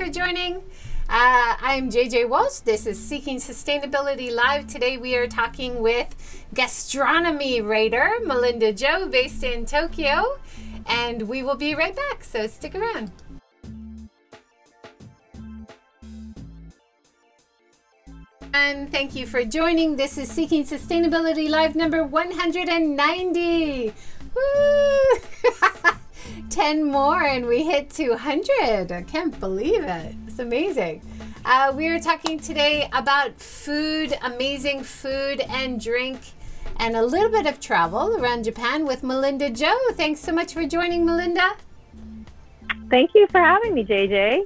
for joining. Uh, I'm JJ Walsh. This is Seeking Sustainability Live. Today we are talking with gastronomy writer Melinda Joe, based in Tokyo, and we will be right back, so stick around. And thank you for joining. This is Seeking Sustainability Live number 190. Woo! 10 more and we hit 200. I can't believe it. It's amazing. Uh, we are talking today about food, amazing food and drink, and a little bit of travel around Japan with Melinda Joe. Thanks so much for joining, Melinda. Thank you for having me, JJ.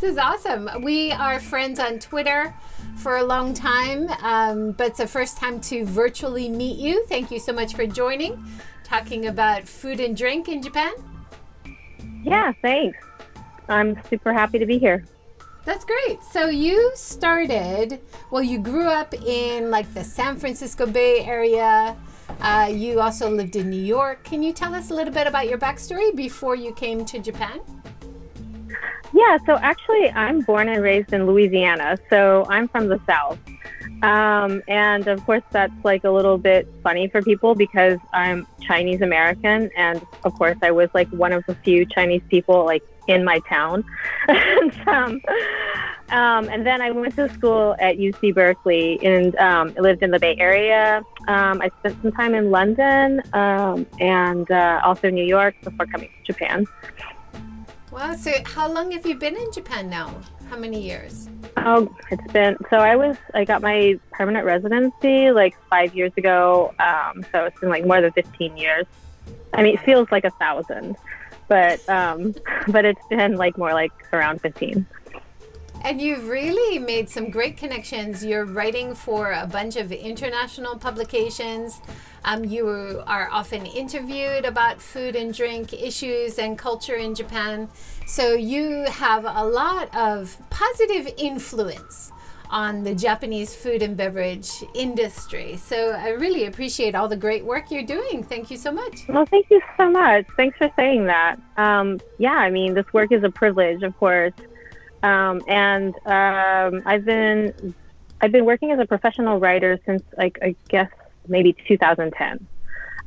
This is awesome. We are friends on Twitter for a long time, um, but it's the first time to virtually meet you. Thank you so much for joining, talking about food and drink in Japan. Yeah, thanks. I'm super happy to be here. That's great. So you started, well, you grew up in like the San Francisco Bay Area. Uh, you also lived in New York. Can you tell us a little bit about your backstory before you came to Japan? Yeah, so actually, I'm born and raised in Louisiana, so I'm from the South. Um, and of course, that's like a little bit funny for people because I'm Chinese American, and of course, I was like one of the few Chinese people like in my town. and, um, um, and then I went to school at UC Berkeley and um, lived in the Bay Area. Um, I spent some time in London um, and uh, also New York before coming to Japan. Wow. So, how long have you been in Japan now? How many years? Oh, it's been so. I was I got my permanent residency like five years ago. Um, so it's been like more than fifteen years. I mean, it feels like a thousand, but um, but it's been like more like around fifteen. And you've really made some great connections. You're writing for a bunch of international publications. Um, you are often interviewed about food and drink issues and culture in Japan. So you have a lot of positive influence on the Japanese food and beverage industry. So I really appreciate all the great work you're doing. Thank you so much. Well, thank you so much. Thanks for saying that. Um, yeah, I mean, this work is a privilege, of course. Um, and um, I've been I've been working as a professional writer since like I guess maybe 2010,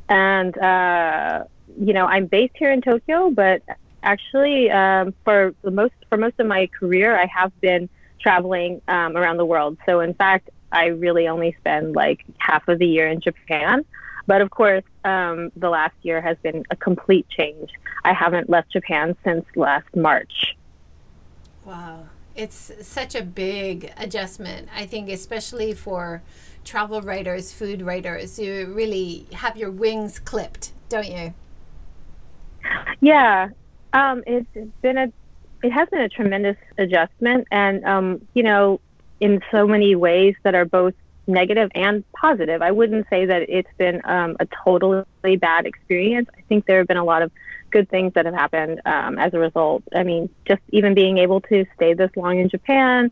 and uh, you know I'm based here in Tokyo, but actually um, for the most for most of my career I have been traveling um, around the world. So in fact, I really only spend like half of the year in Japan. But of course, um, the last year has been a complete change. I haven't left Japan since last March. Wow. It's such a big adjustment, I think, especially for travel writers, food writers. You really have your wings clipped, don't you? Yeah. Um, it's been a it has been a tremendous adjustment and um, you know in so many ways that are both negative and positive i wouldn't say that it's been um, a totally bad experience i think there have been a lot of good things that have happened um, as a result. I mean, just even being able to stay this long in Japan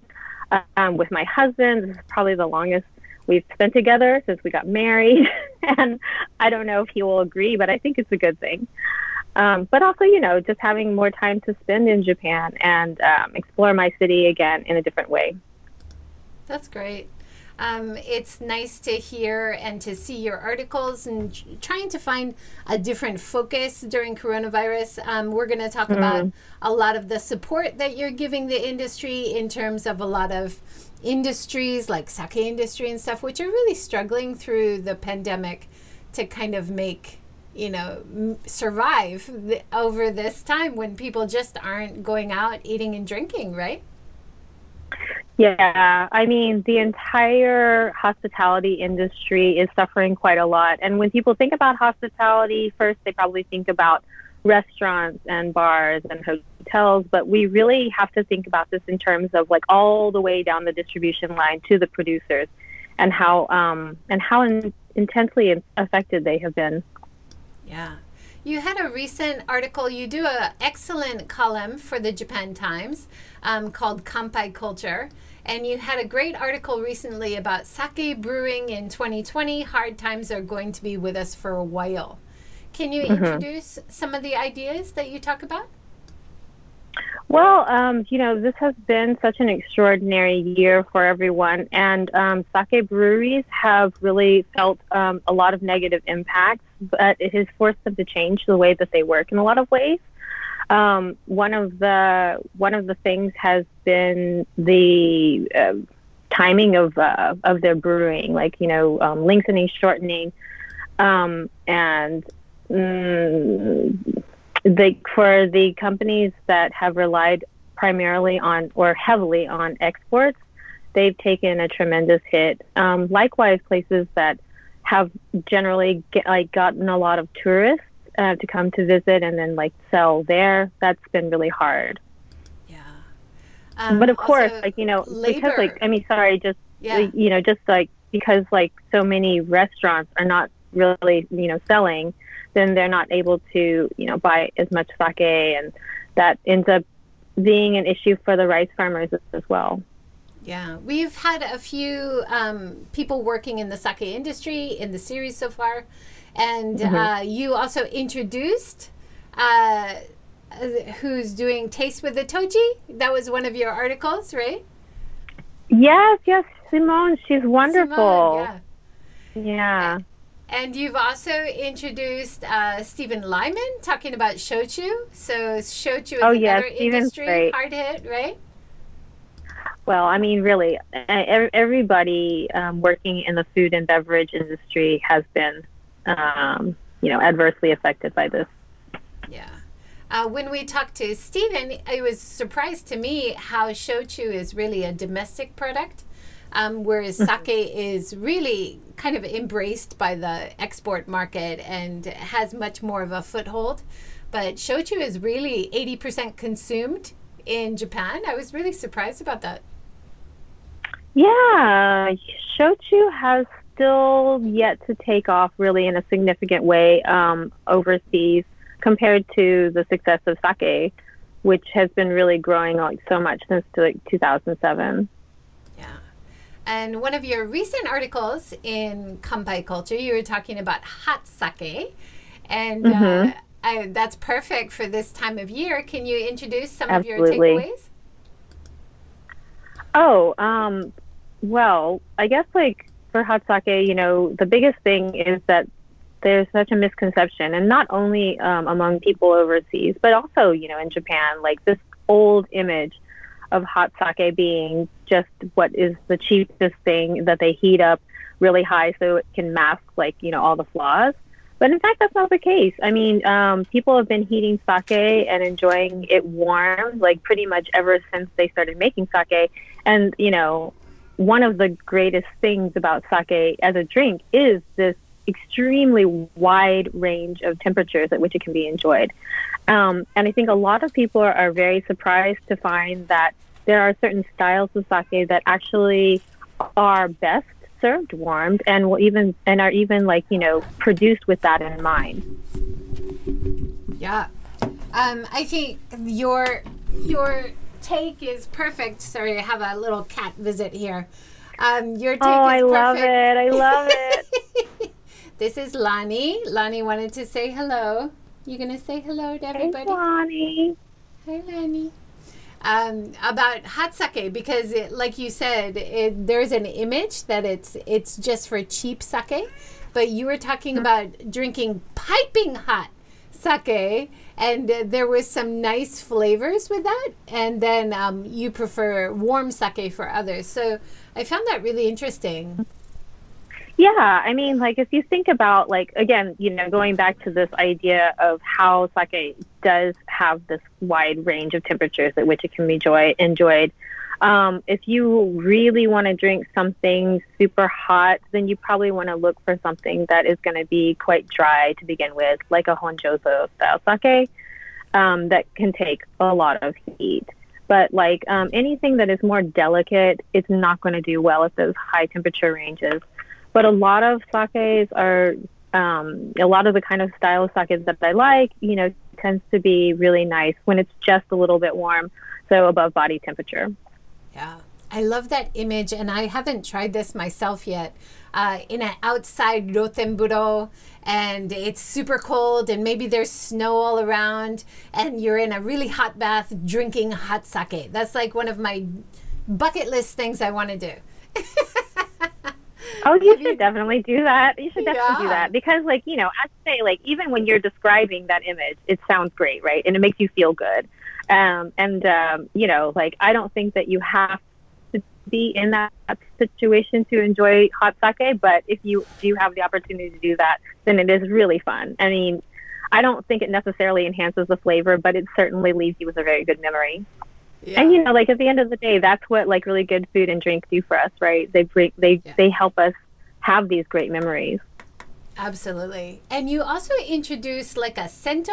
um, with my husband, this is probably the longest we've spent together since we got married. and I don't know if he will agree, but I think it's a good thing. Um, but also, you know, just having more time to spend in Japan and um, explore my city again in a different way. That's great. Um, it's nice to hear and to see your articles and trying to find a different focus during coronavirus. Um, we're going to talk mm. about a lot of the support that you're giving the industry in terms of a lot of industries like sake industry and stuff, which are really struggling through the pandemic to kind of make you know m- survive the, over this time when people just aren't going out eating and drinking right yeah, I mean, the entire hospitality industry is suffering quite a lot. And when people think about hospitality, first they probably think about restaurants and bars and hotels, but we really have to think about this in terms of like all the way down the distribution line to the producers and how um, and how in- intensely affected they have been. Yeah. You had a recent article, you do an excellent column for the Japan Times um, called Kanpai Culture. And you had a great article recently about sake brewing in 2020. Hard times are going to be with us for a while. Can you mm-hmm. introduce some of the ideas that you talk about? Well, um, you know, this has been such an extraordinary year for everyone, and um, sake breweries have really felt um, a lot of negative impacts, but it has forced them to change the way that they work in a lot of ways. Um, one of the one of the things has been the uh, timing of uh, of their brewing, like you know, um, lengthening, shortening, um, and. Mm, the, for the companies that have relied primarily on or heavily on exports, they've taken a tremendous hit. Um, likewise, places that have generally get, like gotten a lot of tourists uh, to come to visit and then like sell there, that's been really hard. Yeah. Um, but of course, like you know, labor. because like I mean, sorry, just yeah. you know, just like because like so many restaurants are not really you know selling then they're not able to, you know, buy as much sake, and that ends up being an issue for the rice farmers as well. Yeah, we've had a few um, people working in the sake industry in the series so far, and mm-hmm. uh, you also introduced uh, who's doing Taste with the Toji. That was one of your articles, right? Yes, yes, Simone. She's wonderful. Simone, yeah. Yeah. And you've also introduced uh, Stephen Lyman talking about shochu. So shochu is oh, another industry great. hard hit, right? Well, I mean, really, everybody um, working in the food and beverage industry has been, um, you know, adversely affected by this. Yeah. Uh, when we talked to Stephen, it was surprised to me how shochu is really a domestic product um, whereas mm-hmm. sake is really kind of embraced by the export market and has much more of a foothold. But shochu is really 80% consumed in Japan. I was really surprised about that. Yeah, shochu has still yet to take off really in a significant way um, overseas compared to the success of sake, which has been really growing like so much since like 2007. And one of your recent articles in Kanpai Culture, you were talking about hot sake. And uh, mm-hmm. uh, I, that's perfect for this time of year. Can you introduce some Absolutely. of your takeaways? Oh, um, well, I guess like for hot sake, you know, the biggest thing is that there's such a misconception, and not only um, among people overseas, but also, you know, in Japan, like this old image of hot sake being just what is the cheapest thing that they heat up really high so it can mask like you know all the flaws. But in fact that's not the case. I mean um, people have been heating sake and enjoying it warm like pretty much ever since they started making sake. And you know one of the greatest things about sake as a drink is this extremely wide range of temperatures at which it can be enjoyed. Um, and I think a lot of people are, are, very surprised to find that there are certain styles of sake that actually are best served warmed and will even and are even like you know produced with that in mind. Yeah, um, I think your your take is perfect. Sorry, I have a little cat visit here. Um, your take oh, I perfect. love it! I love it. this is Lani. Lani wanted to say hello. You gonna say hello to everybody? Hey, Lani. Hi, Lani um, about hot sake because, it, like you said, it, there's an image that it's it's just for cheap sake, but you were talking mm-hmm. about drinking piping hot sake, and uh, there was some nice flavors with that, and then um, you prefer warm sake for others. So I found that really interesting. Yeah, I mean, like if you think about like again, you know, going back to this idea of how sake does have this wide range of temperatures at which it can be enjoy, enjoyed. Um, if you really want to drink something super hot, then you probably want to look for something that is going to be quite dry to begin with, like a honjozo style sake um, that can take a lot of heat. But like um, anything that is more delicate, it's not going to do well at those high temperature ranges. But a lot of sakes are um, a lot of the kind of style of sakes that I like, you know, tends to be really nice when it's just a little bit warm, so above body temperature. Yeah. I love that image, and I haven't tried this myself yet. Uh, in an outside Rotenburo, and it's super cold, and maybe there's snow all around, and you're in a really hot bath drinking hot sake. That's like one of my bucket list things I want to do. Oh, you should definitely do that. You should definitely yeah. do that because, like, you know, I say, like, even when you're describing that image, it sounds great, right? And it makes you feel good. Um, and um, you know, like, I don't think that you have to be in that situation to enjoy hot sake, but if you do have the opportunity to do that, then it is really fun. I mean, I don't think it necessarily enhances the flavor, but it certainly leaves you with a very good memory. Yeah. And you know, like at the end of the day, that's what like really good food and drink do for us, right? They bring they yeah. they help us have these great memories. Absolutely. And you also introduced like a sento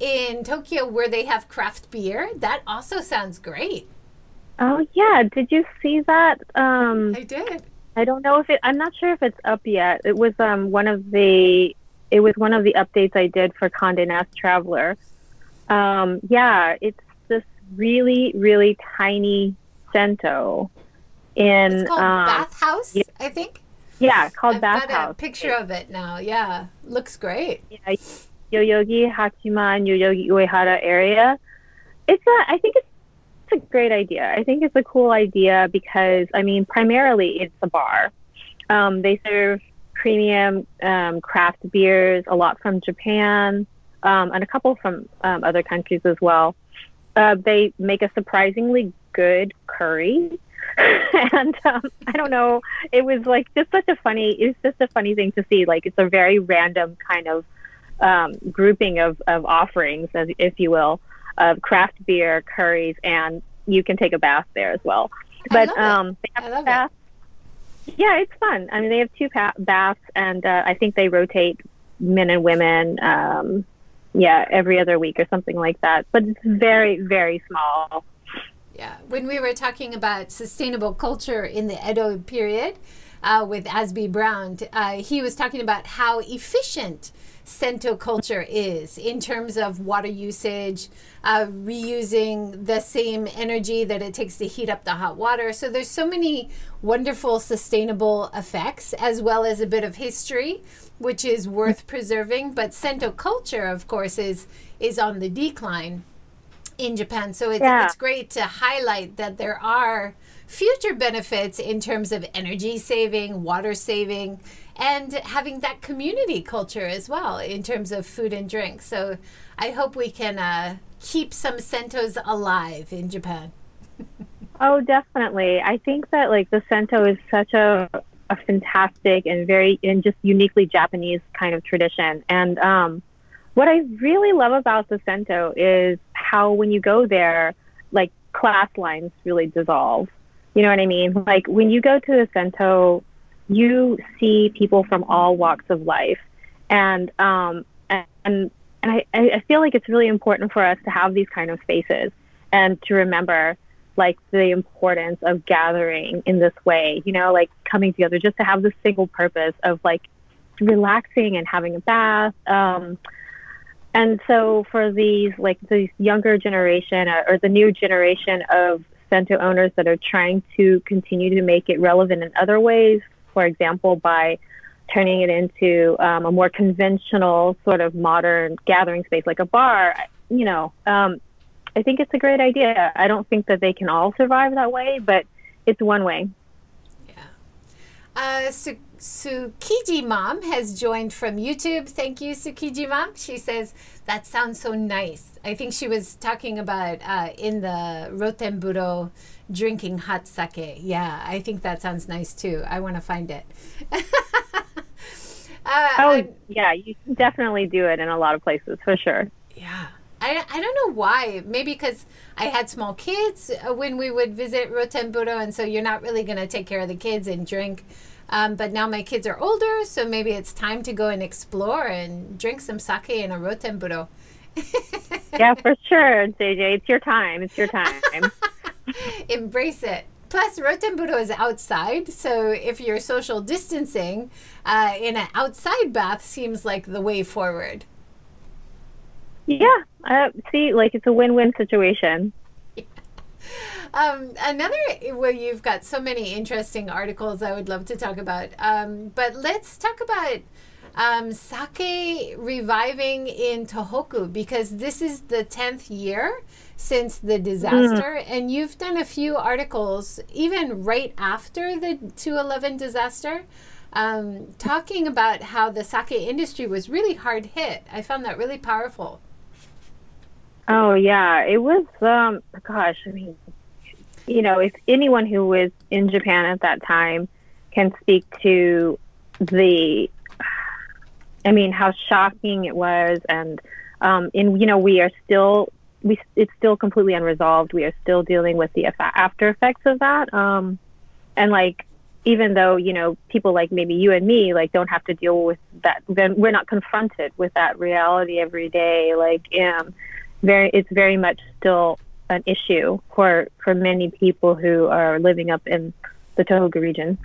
in Tokyo where they have craft beer. That also sounds great. Oh yeah, did you see that? Um I did. I don't know if it I'm not sure if it's up yet. It was um one of the it was one of the updates I did for Condé Nast Traveler. Um yeah, it's really, really tiny Sento in it's called um, bathhouse, yeah, I think. Yeah, called I've bathhouse. Got a picture of it now. Yeah, looks great. Yeah, Yoyogi Hachiman Yoyogi Uehara area. It's a. I think it's, it's a great idea. I think it's a cool idea because I mean, primarily it's a bar. Um, they serve premium um, craft beers, a lot from Japan, um, and a couple from um, other countries as well. Uh, they make a surprisingly good curry. and um, I don't know, it was like just such a funny, it's just a funny thing to see. Like it's a very random kind of um, grouping of, of offerings, as, if you will, of craft beer, curries, and you can take a bath there as well. But um, they have I love baths. It. Yeah, it's fun. I mean, they have two pa- baths, and uh, I think they rotate men and women. Um, yeah, every other week or something like that. But it's very, very small. Yeah. When we were talking about sustainable culture in the Edo period uh, with Azby Brown, uh, he was talking about how efficient Sento culture is in terms of water usage, uh, reusing the same energy that it takes to heat up the hot water. So there's so many wonderful sustainable effects as well as a bit of history which is worth preserving. But Sento culture, of course, is is on the decline in Japan. So it's yeah. it's great to highlight that there are future benefits in terms of energy saving, water saving, and having that community culture as well in terms of food and drink. So I hope we can uh, keep some sentos alive in Japan. oh, definitely. I think that like the sento is such a a fantastic and very and just uniquely Japanese kind of tradition. And um, what I really love about the Sento is how when you go there, like class lines really dissolve. You know what I mean? Like when you go to the Sento, you see people from all walks of life, and um, and and I, I feel like it's really important for us to have these kind of spaces and to remember like the importance of gathering in this way, you know, like coming together just to have the single purpose of like relaxing and having a bath. Um, and so for these like these younger generation uh, or the new generation of Sento owners that are trying to continue to make it relevant in other ways, for example, by turning it into um, a more conventional sort of modern gathering space like a bar, you know, um, I think it's a great idea. I don't think that they can all survive that way, but it's one way. Yeah. Uh, Su- Sukiji Mom has joined from YouTube. Thank you, Sukiji Mom. She says, that sounds so nice. I think she was talking about uh, in the Rotenburo drinking hot sake. Yeah, I think that sounds nice too. I want to find it. uh, oh, I'm, yeah, you can definitely do it in a lot of places for sure. Yeah. I, I don't know why. Maybe because I had small kids uh, when we would visit Rotenburo, and so you're not really going to take care of the kids and drink. Um, but now my kids are older, so maybe it's time to go and explore and drink some sake in a Rotenburo. yeah, for sure, JJ. It's your time. It's your time. Embrace it. Plus, Rotenburo is outside, so if you're social distancing, uh, in an outside bath seems like the way forward. Yeah. Uh, see, like it's a win-win situation. Um, another where you've got so many interesting articles I would love to talk about. Um, but let's talk about um, sake reviving in Tohoku because this is the 10th year since the disaster. Mm. And you've done a few articles, even right after the 211 disaster, um, talking about how the sake industry was really hard hit. I found that really powerful. Oh, yeah. It was, um, gosh, I mean, you know, if anyone who was in Japan at that time can speak to the, I mean, how shocking it was. And, um, and, you know, we are still we it's still completely unresolved. We are still dealing with the after effects of that. Um, and like even though you know people like maybe you and me like don't have to deal with that, then we're not confronted with that reality every day. Like um, very it's very much still an issue for for many people who are living up in the Tohoku region.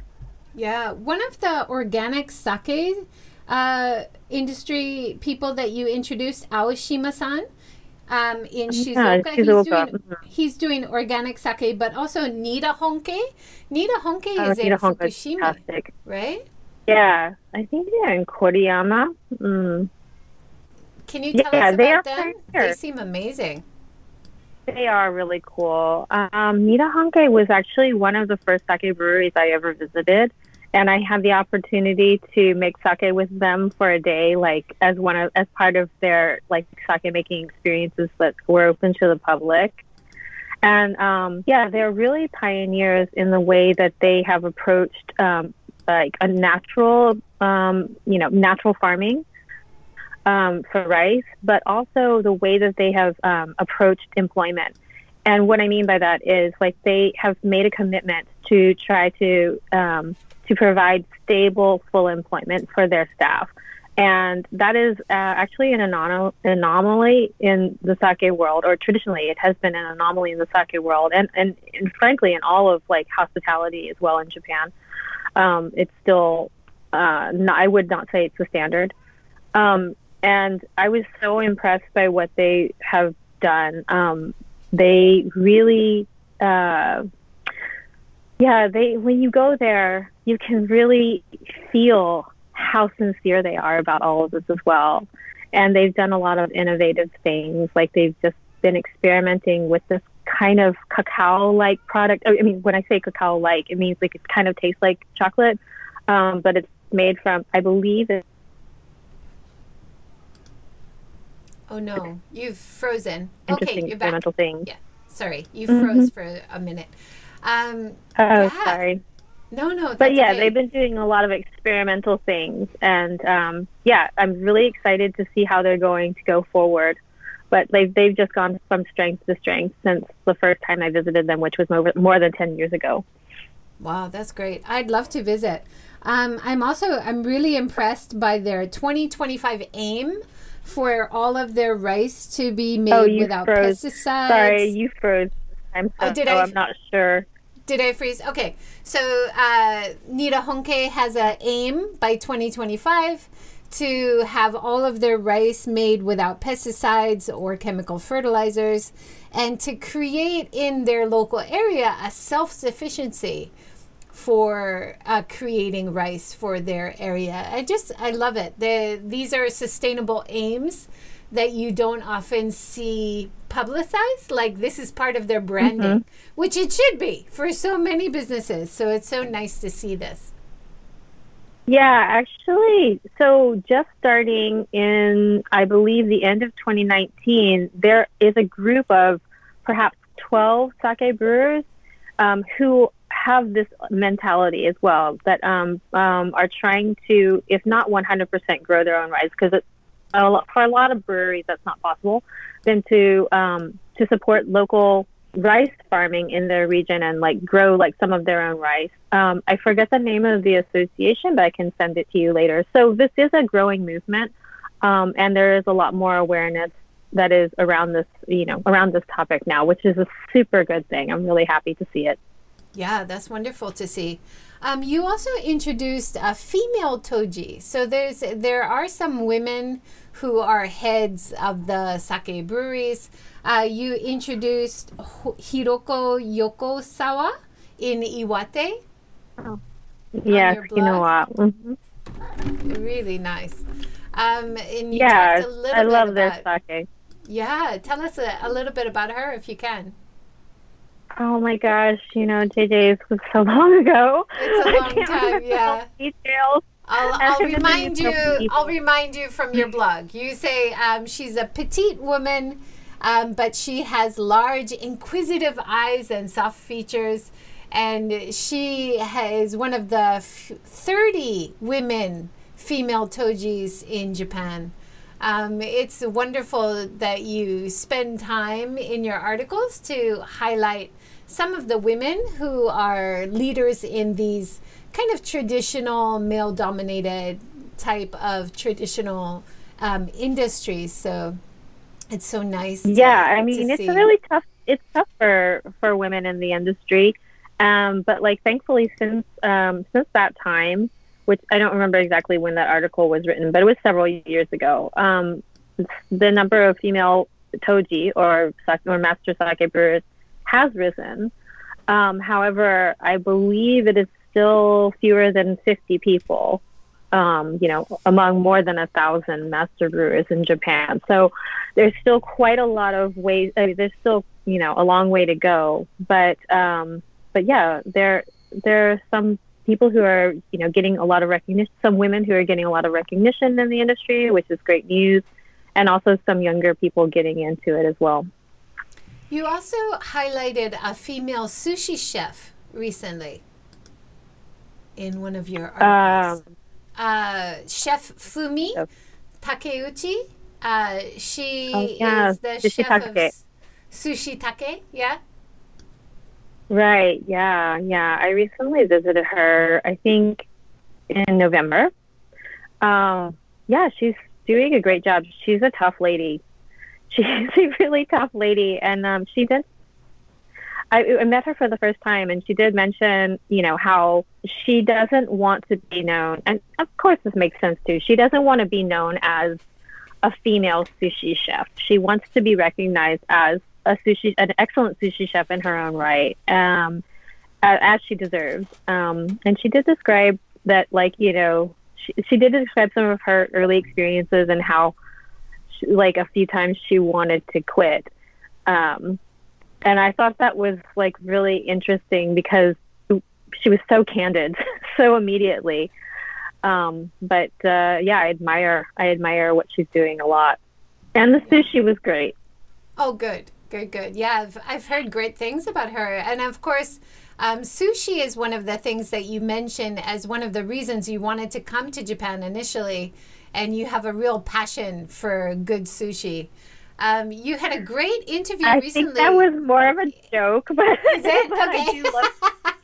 Yeah, one of the organic sake uh, industry people that you introduced, Aoshima-san um, in Shizuoka. Yeah, he's, doing, mm-hmm. he's doing organic sake, but also Niida Honke. Niida Honke oh, is in Fukushima, right? Yeah, I think they're in Koriyama. Mm. Can you tell yeah, us about they them? They seem amazing. They are really cool. Um, Niida Honke was actually one of the first sake breweries I ever visited and I had the opportunity to make sake with them for a day, like as one of as part of their like sake making experiences that were open to the public. And um, yeah, they're really pioneers in the way that they have approached um, like a natural, um, you know, natural farming um, for rice, but also the way that they have um, approached employment. And what I mean by that is like they have made a commitment to try to um, to provide stable, full employment for their staff. And that is uh, actually an anom- anomaly in the sake world, or traditionally it has been an anomaly in the sake world, and, and, and frankly in all of like hospitality as well in Japan. Um, it's still, uh, not, I would not say it's the standard. Um, and I was so impressed by what they have done. Um, they really, uh, yeah, they when you go there, you can really feel how sincere they are about all of this as well. And they've done a lot of innovative things, like they've just been experimenting with this kind of cacao-like product. I mean, when I say cacao-like, it means like it kind of tastes like chocolate, um, but it's made from, I believe, it. Oh no, you've frozen. Okay, you're back. Thing. Yeah, sorry, you mm-hmm. froze for a minute. Um, oh, yeah. sorry. No, no. But yeah, okay. they've been doing a lot of experimental things, and um, yeah, I'm really excited to see how they're going to go forward. But they've they've just gone from strength to strength since the first time I visited them, which was more, more than ten years ago. Wow, that's great. I'd love to visit. Um, I'm also I'm really impressed by their 2025 aim for all of their rice to be made oh, without froze. pesticides. Sorry, you froze. I'm so, oh, did so I, I'm not sure. Did I freeze? Okay. So uh, Niida Honke has a aim by 2025 to have all of their rice made without pesticides or chemical fertilizers and to create in their local area a self-sufficiency for uh, creating rice for their area. I just I love it. The, these are sustainable aims that you don't often see publicized. Like this is part of their branding, mm-hmm. which it should be for so many businesses. So it's so nice to see this. Yeah, actually, so just starting in, I believe, the end of 2019, there is a group of perhaps 12 sake brewers um, who have this mentality as well that um, um, are trying to, if not 100%, grow their own rice because for a lot of breweries that's not possible, then to um, to support local rice farming in their region and like grow like some of their own rice. Um, I forget the name of the association, but I can send it to you later. So this is a growing movement, um, and there is a lot more awareness that is around this, you know, around this topic now, which is a super good thing. I'm really happy to see it. Yeah, that's wonderful to see. Um, you also introduced a female toji. So there's there are some women who are heads of the sake breweries. Uh, you introduced Hiroko Yokosawa in Iwate. Oh. Yes, you know what? Mm-hmm. Really nice. Um, and yeah, I love about, their sake. Yeah, tell us a, a little bit about her if you can. Oh my gosh, you know, JJ's was so long ago. It's a long time, yeah. Details. I'll, I'll remind you. I'll remind you from your blog. You say um, she's a petite woman, um, but she has large, inquisitive eyes and soft features, and she is one of the f- thirty women female tojis in Japan. Um, it's wonderful that you spend time in your articles to highlight some of the women who are leaders in these kind of traditional male dominated type of traditional um, industries. So it's so nice. Yeah, to, I mean, it's see. really tough. It's tough for for women in the industry, um, but like thankfully since um, since that time, which I don't remember exactly when that article was written, but it was several years ago. Um, the number of female toji or or master sake brewers has risen. Um, however, I believe it is still fewer than 50 people, um, you know, among more than a thousand master brewers in Japan. So there's still quite a lot of ways. I mean, there's still, you know, a long way to go. But um, but yeah, there there are some people who are, you know, getting a lot of recognition. Some women who are getting a lot of recognition in the industry, which is great news, and also some younger people getting into it as well. You also highlighted a female sushi chef recently in one of your articles. Um, uh, chef Fumi oh. Takeuchi. Uh, she oh, yeah. is the sushi chef take. of Sushi Take. Yeah. Right. Yeah. Yeah. I recently visited her. I think in November. Um, yeah, she's doing a great job. She's a tough lady. She's a really tough lady, and um, she did I, I met her for the first time, and she did mention, you know, how she doesn't want to be known, and of course this makes sense too. She doesn't want to be known as a female sushi chef. She wants to be recognized as a sushi, an excellent sushi chef in her own right, um, as she deserves. Um, and she did describe that, like, you know, she, she did describe some of her early experiences and how, like, a few times she wanted to quit. Um, and I thought that was like really interesting because she was so candid, so immediately. Um, but uh, yeah, I admire I admire what she's doing a lot, and the sushi was great. Oh, good, good, good. Yeah, I've I've heard great things about her, and of course. Um, sushi is one of the things that you mentioned as one of the reasons you wanted to come to Japan initially, and you have a real passion for good sushi. Um, you had a great interview I recently. think that was more of a joke, but is it okay? Love,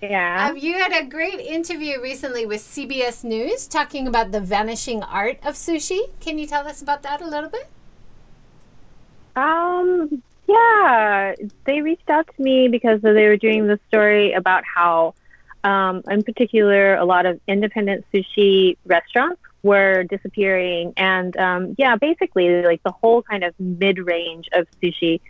yeah. yeah. Um, you had a great interview recently with CBS News talking about the vanishing art of sushi. Can you tell us about that a little bit? Um. Yeah, they reached out to me because they were doing the story about how, um, in particular, a lot of independent sushi restaurants were disappearing. And um, yeah, basically, like the whole kind of mid range of sushi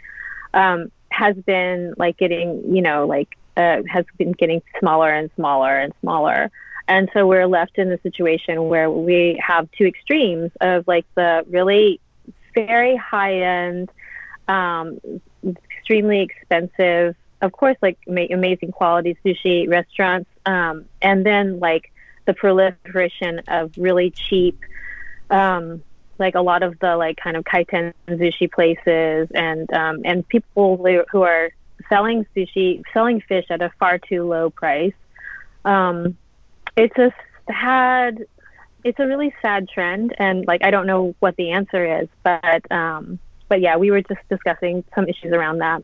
um, has been like getting, you know, like uh, has been getting smaller and smaller and smaller. And so we're left in the situation where we have two extremes of like the really very high end, um, extremely expensive, of course, like ma- amazing quality sushi restaurants, um, and then like the proliferation of really cheap, um, like a lot of the like kind of kaiten sushi places and um, and people who are selling sushi, selling fish at a far too low price. Um, it's a sad, it's a really sad trend, and like I don't know what the answer is, but um, but yeah, we were just discussing some issues around that.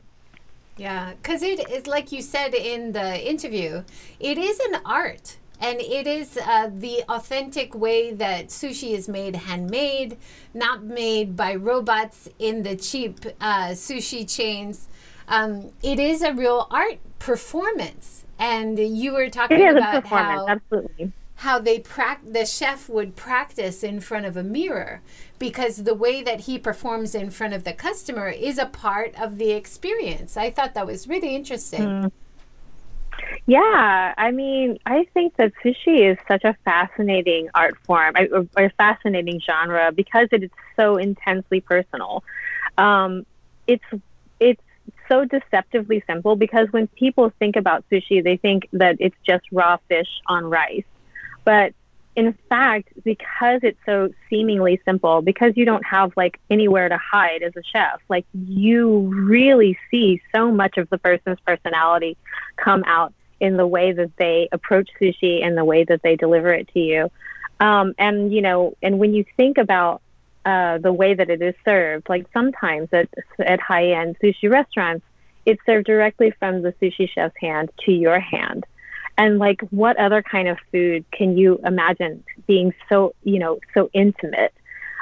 Yeah, because it is like you said in the interview, it is an art and it is uh, the authentic way that sushi is made handmade, not made by robots in the cheap uh, sushi chains. um, it is a real art performance. And you were talking about how absolutely how they prac- the chef would practice in front of a mirror because the way that he performs in front of the customer is a part of the experience. I thought that was really interesting. Mm. Yeah, I mean, I think that sushi is such a fascinating art form, or a fascinating genre because it is so intensely personal. Um, it's it's so deceptively simple because when people think about sushi, they think that it's just raw fish on rice. But in fact, because it's so seemingly simple, because you don't have like anywhere to hide as a chef, like you really see so much of the person's personality come out in the way that they approach sushi and the way that they deliver it to you. Um, and you know, and when you think about uh, the way that it is served, like sometimes at at high end sushi restaurants, it's served directly from the sushi chef's hand to your hand. And like, what other kind of food can you imagine being so, you know, so intimate,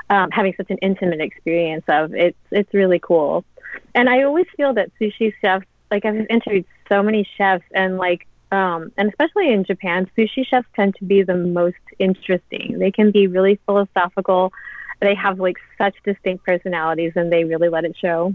um, having such an intimate experience of? It's it's really cool. And I always feel that sushi chefs, like I've interviewed so many chefs, and like, um, and especially in Japan, sushi chefs tend to be the most interesting. They can be really philosophical. They have like such distinct personalities, and they really let it show.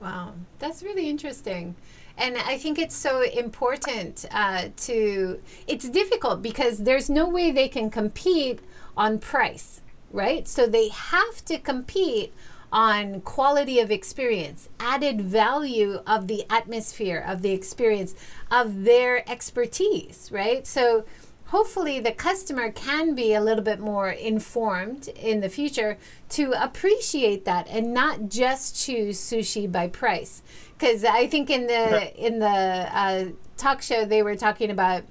Wow, that's really interesting and I think it's so important uh, to. It's difficult because there's no way they can compete on price, right? So they have to compete on quality of experience, added value of the atmosphere, of the experience, of their expertise, right? So hopefully the customer can be a little bit more informed in the future to appreciate that and not just choose sushi by price because I think in the in the uh, talk show they were talking about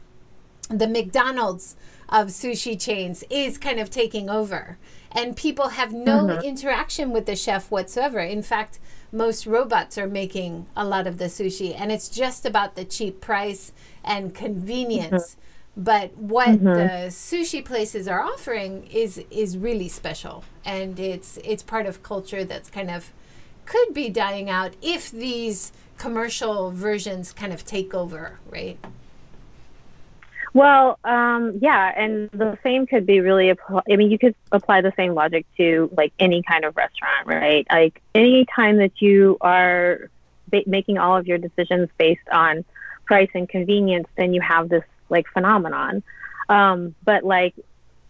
the McDonald's of sushi chains is kind of taking over, and people have no mm-hmm. interaction with the chef whatsoever. In fact, most robots are making a lot of the sushi, and it's just about the cheap price and convenience. Mm-hmm. But what mm-hmm. the sushi places are offering is is really special, and it's it's part of culture that's kind of could be dying out if these commercial versions kind of take over, right? Well, um, yeah, and the same could be really. I mean, you could apply the same logic to like any kind of restaurant, right? Like any time that you are ba- making all of your decisions based on price and convenience, then you have this like phenomenon. Um, but like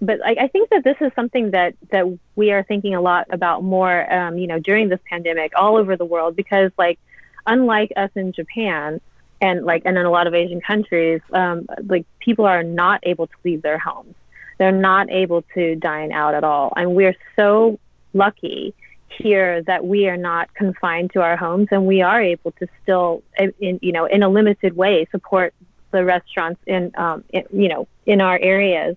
but I, I, think that this is something that that we are thinking a lot about more, um, you know, during this pandemic all over the world because, like, unlike us in Japan and like and in a lot of Asian countries, um, like people are not able to leave their homes. They're not able to dine out at all, and we're so lucky here that we are not confined to our homes and we are able to still, in you know, in a limited way, support the restaurants in, um, in you know, in our areas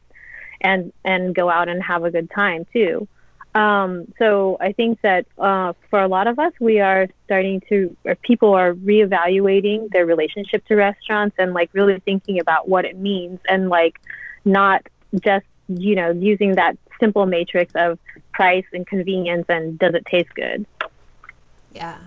and and go out and have a good time too. Um, so I think that uh, for a lot of us, we are starting to, or people are reevaluating their relationship to restaurants and like really thinking about what it means and like not just you know using that simple matrix of price and convenience and does it taste good. Yeah.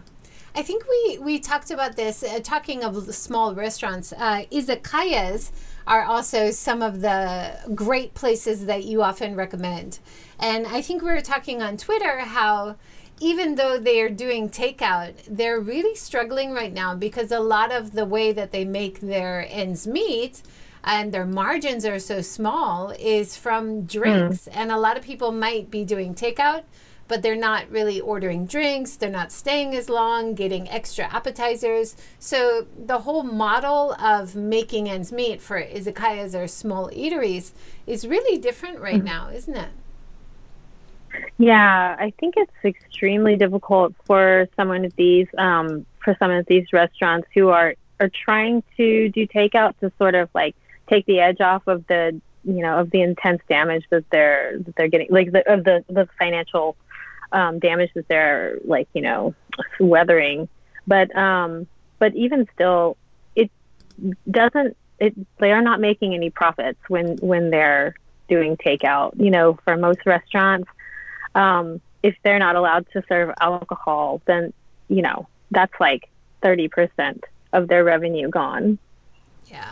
I think we, we talked about this, uh, talking of small restaurants. Uh, izakayas are also some of the great places that you often recommend. And I think we were talking on Twitter how even though they are doing takeout, they're really struggling right now because a lot of the way that they make their ends meet and their margins are so small is from drinks. Mm. And a lot of people might be doing takeout but they're not really ordering drinks, they're not staying as long, getting extra appetizers. So the whole model of making ends meet for izakayas or small eateries is really different right mm-hmm. now, isn't it? Yeah, I think it's extremely difficult for someone of these um, for some of these restaurants who are are trying to do takeout to sort of like take the edge off of the you know of the intense damage that they're that they're getting like the of the the financial um, damage that they're like you know weathering but um but even still it doesn't it they are not making any profits when when they're doing takeout you know for most restaurants um if they're not allowed to serve alcohol then you know that's like 30% of their revenue gone. Yeah.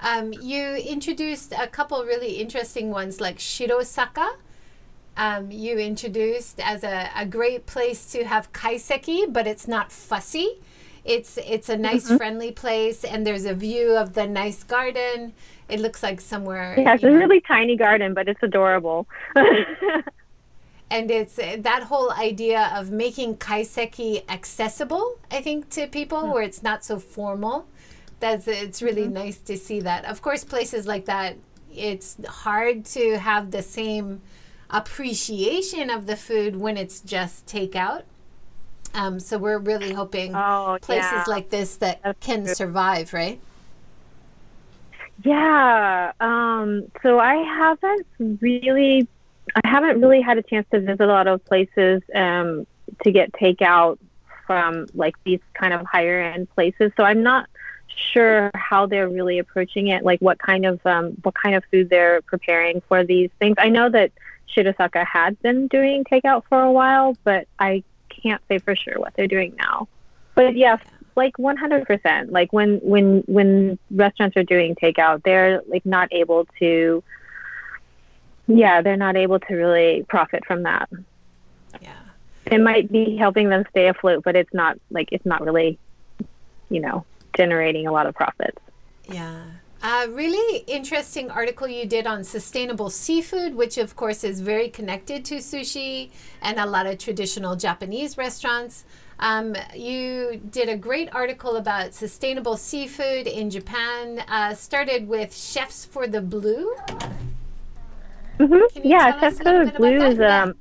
Um, you introduced a couple really interesting ones like Shirosaka. Um, you introduced as a, a great place to have kaiseki, but it's not fussy. It's it's a nice, mm-hmm. friendly place, and there's a view of the nice garden. It looks like somewhere. Yeah, it's a know. really tiny garden, but it's adorable. and it's that whole idea of making kaiseki accessible. I think to people mm-hmm. where it's not so formal. That's it's really mm-hmm. nice to see that. Of course, places like that, it's hard to have the same appreciation of the food when it's just takeout. Um, so we're really hoping oh, places yeah. like this that That's can true. survive, right? Yeah. Um, so I haven't really, I haven't really had a chance to visit a lot of places um, to get takeout from like these kind of higher end places. So I'm not sure how they're really approaching it, like what kind of um, what kind of food they're preparing for these things. I know that Shirosaka had been doing takeout for a while, but I can't say for sure what they're doing now. But yes, like 100%. Like when when when restaurants are doing takeout, they're like not able to yeah, they're not able to really profit from that. Yeah. It might be helping them stay afloat, but it's not like it's not really you know, generating a lot of profits. Yeah. A really interesting article you did on sustainable seafood, which of course is very connected to sushi and a lot of traditional Japanese restaurants. Um, you did a great article about sustainable seafood in Japan. Uh, started with Chefs for the Blue. Mm-hmm. Yeah, Chefs for the Blue is um,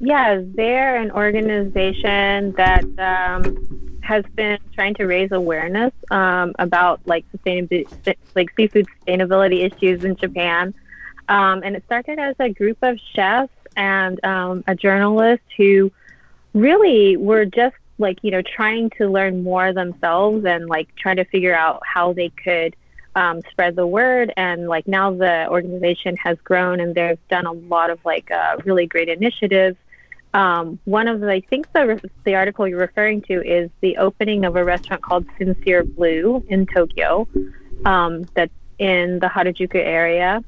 yeah, they're an organization that um, has been trying to raise awareness um, about like sustainability, like seafood sustainability issues in Japan. Um, and it started as a group of chefs and um, a journalist who really were just like you know trying to learn more themselves and like trying to figure out how they could um, spread the word and like now the organization has grown and they've done a lot of like uh, really great initiatives um, one of the, I think the, the article you're referring to is the opening of a restaurant called Sincere Blue in Tokyo, um, that's in the Harajuku area,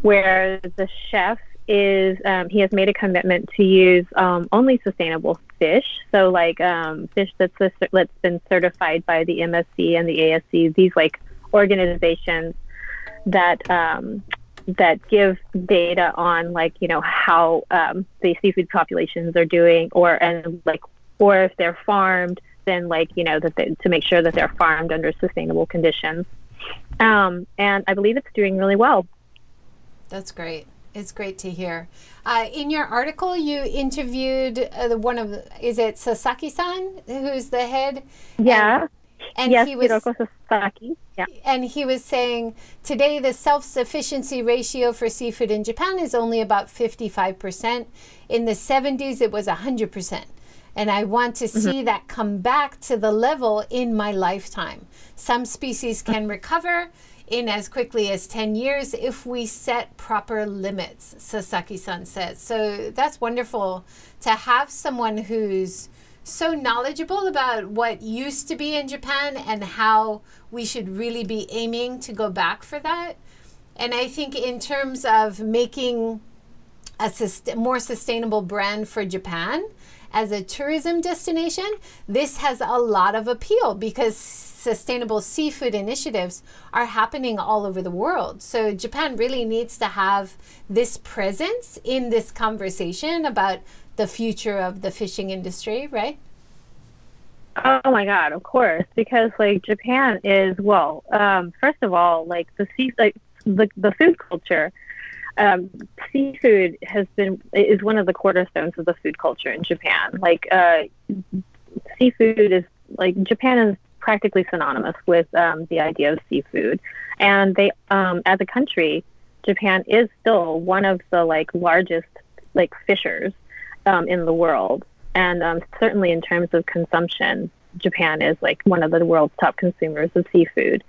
where the chef is, um, he has made a commitment to use um, only sustainable fish. So, like um, fish that's, that's been certified by the MSC and the ASC, these like organizations that um, that give data on like you know how um, the seafood populations are doing or and like or if they're farmed then like you know that they, to make sure that they're farmed under sustainable conditions. Um, and i believe it's doing really well. That's great. It's great to hear. Uh, in your article you interviewed uh, the one of is it sasaki-san who's the head? Yeah. And, and yes, he was Hiroko Sasaki. Yeah. And he was saying today the self sufficiency ratio for seafood in Japan is only about 55%. In the 70s, it was 100%. And I want to see mm-hmm. that come back to the level in my lifetime. Some species can recover in as quickly as 10 years if we set proper limits, Sasaki san says. So that's wonderful to have someone who's so knowledgeable about what used to be in Japan and how we should really be aiming to go back for that. And I think, in terms of making a sust- more sustainable brand for Japan as a tourism destination, this has a lot of appeal because sustainable seafood initiatives are happening all over the world. So, Japan really needs to have this presence in this conversation about the future of the fishing industry, right? Oh my god, of course, because like Japan is well, um, first of all, like the sea, like the the food culture, um, seafood has been is one of the cornerstones of the food culture in Japan. Like uh, seafood is like Japan is practically synonymous with um, the idea of seafood, and they um, as a country, Japan is still one of the like largest like fishers um, in the world. And um, certainly in terms of consumption, Japan is like one of the world's top consumers of seafood.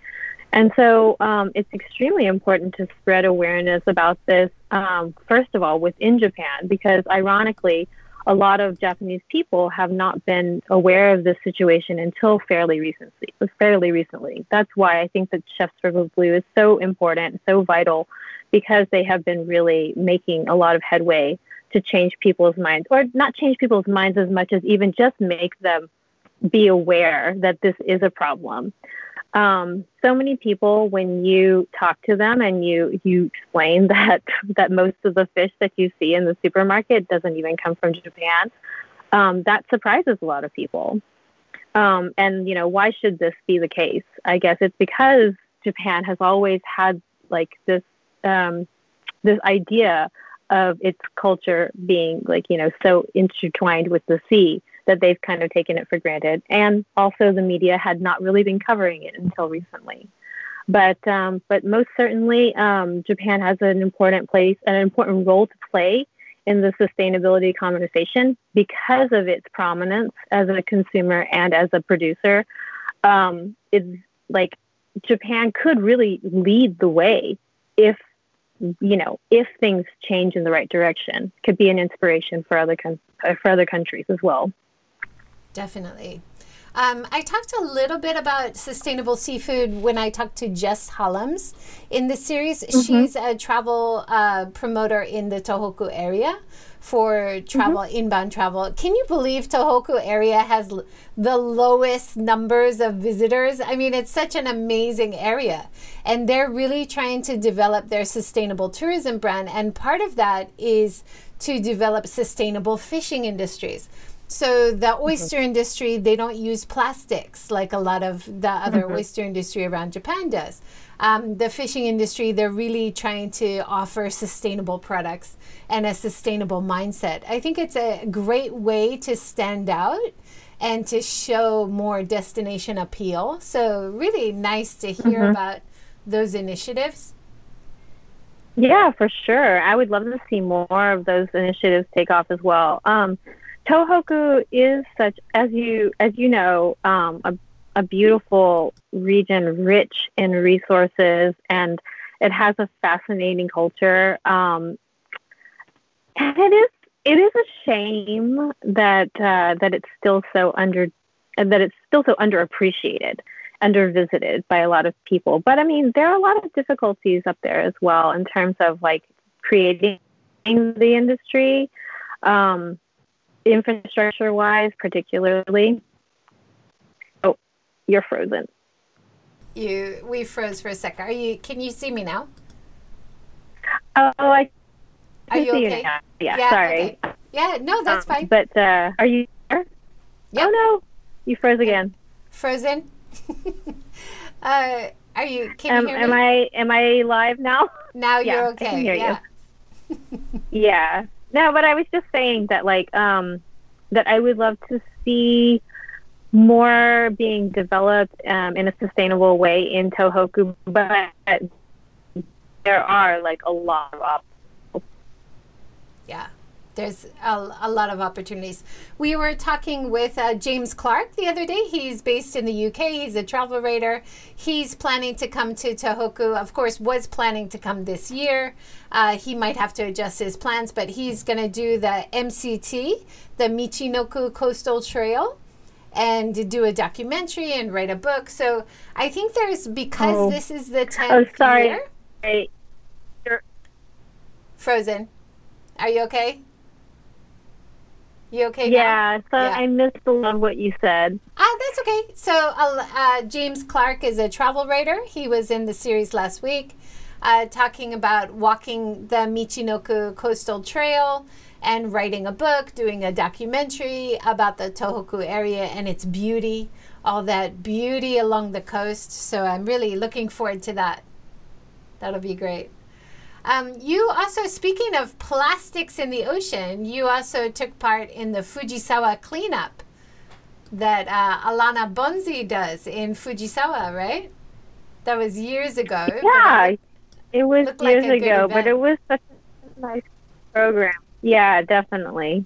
And so um, it's extremely important to spread awareness about this, um, first of all, within Japan, because ironically, a lot of Japanese people have not been aware of this situation until fairly recently. Fairly recently. That's why I think that Chefs for Blue is so important, so vital, because they have been really making a lot of headway to change people's minds, or not change people's minds as much as even just make them be aware that this is a problem. Um, so many people, when you talk to them and you you explain that that most of the fish that you see in the supermarket doesn't even come from Japan, um, that surprises a lot of people. Um, and you know, why should this be the case? I guess it's because Japan has always had like this um, this idea of its culture being like you know so intertwined with the sea that they've kind of taken it for granted. And also, the media had not really been covering it until recently. But um, but most certainly, um, Japan has an important place, an important role to play in the sustainability conversation because of its prominence as a consumer and as a producer. Um, it's like Japan could really lead the way if you know if things change in the right direction. Could be an inspiration for other con- uh, for other countries as well. Definitely. Um, I talked a little bit about sustainable seafood when I talked to Jess Hollums in the series. Mm-hmm. She's a travel uh, promoter in the Tohoku area for travel, mm-hmm. inbound travel. Can you believe Tohoku area has l- the lowest numbers of visitors? I mean, it's such an amazing area. And they're really trying to develop their sustainable tourism brand. And part of that is to develop sustainable fishing industries. So the mm-hmm. oyster mm-hmm. industry, they don't use plastics like a lot of the other mm-hmm. oyster industry around Japan does. Um, the fishing industry, they're really trying to offer sustainable products and a sustainable mindset. I think it's a great way to stand out and to show more destination appeal. So really nice to hear mm-hmm. about those initiatives. Yeah, for sure. I would love to see more of those initiatives take off as well. Um, Tohoku is such, as you as you know, um, a, a beautiful region, rich in resources, and it has a fascinating culture. Um, and it is it is a shame that uh, that it's still so under that it's still so underappreciated, undervisited by a lot of people. But I mean, there are a lot of difficulties up there as well in terms of like creating the industry. Um, infrastructure wise, particularly. Oh, you're frozen. You we froze for a sec. Are you? Can you see me now? Oh, I. Are you okay? You yeah, yeah, Sorry. Okay. Yeah. No, that's um, fine. But uh, are you there? Yep. Oh no, you froze again. Frozen. uh, are you? Can um, you hear am me? I? Am I live now? Now yeah, you're okay. I can hear yeah. you. yeah. No, but I was just saying that like um, that I would love to see more being developed um, in a sustainable way in Tohoku, but there are like a lot of obstacles. Yeah there's a, a, lot of opportunities. We were talking with uh, James Clark the other day. He's based in the UK. He's a travel writer. He's planning to come to Tohoku. Of course, was planning to come this year. Uh, he might have to adjust his plans, but he's going to do the MCT, the Michinoku Coastal Trail, and do a documentary and write a book. So I think there's because oh. this is the tenth oh, sorry. year. Hey. Frozen. Are you okay? You okay? Yeah, so yeah. I missed a lot of what you said. Ah, that's okay. So uh, uh, James Clark is a travel writer. He was in the series last week, uh, talking about walking the Michinoku Coastal Trail and writing a book, doing a documentary about the Tohoku area and its beauty, all that beauty along the coast. So I'm really looking forward to that. That'll be great. Um, you also, speaking of plastics in the ocean, you also took part in the Fujisawa cleanup that uh, Alana Bonzi does in Fujisawa, right? That was years ago. Yeah, it, it was years like ago, but it was such a nice program. Yeah, definitely.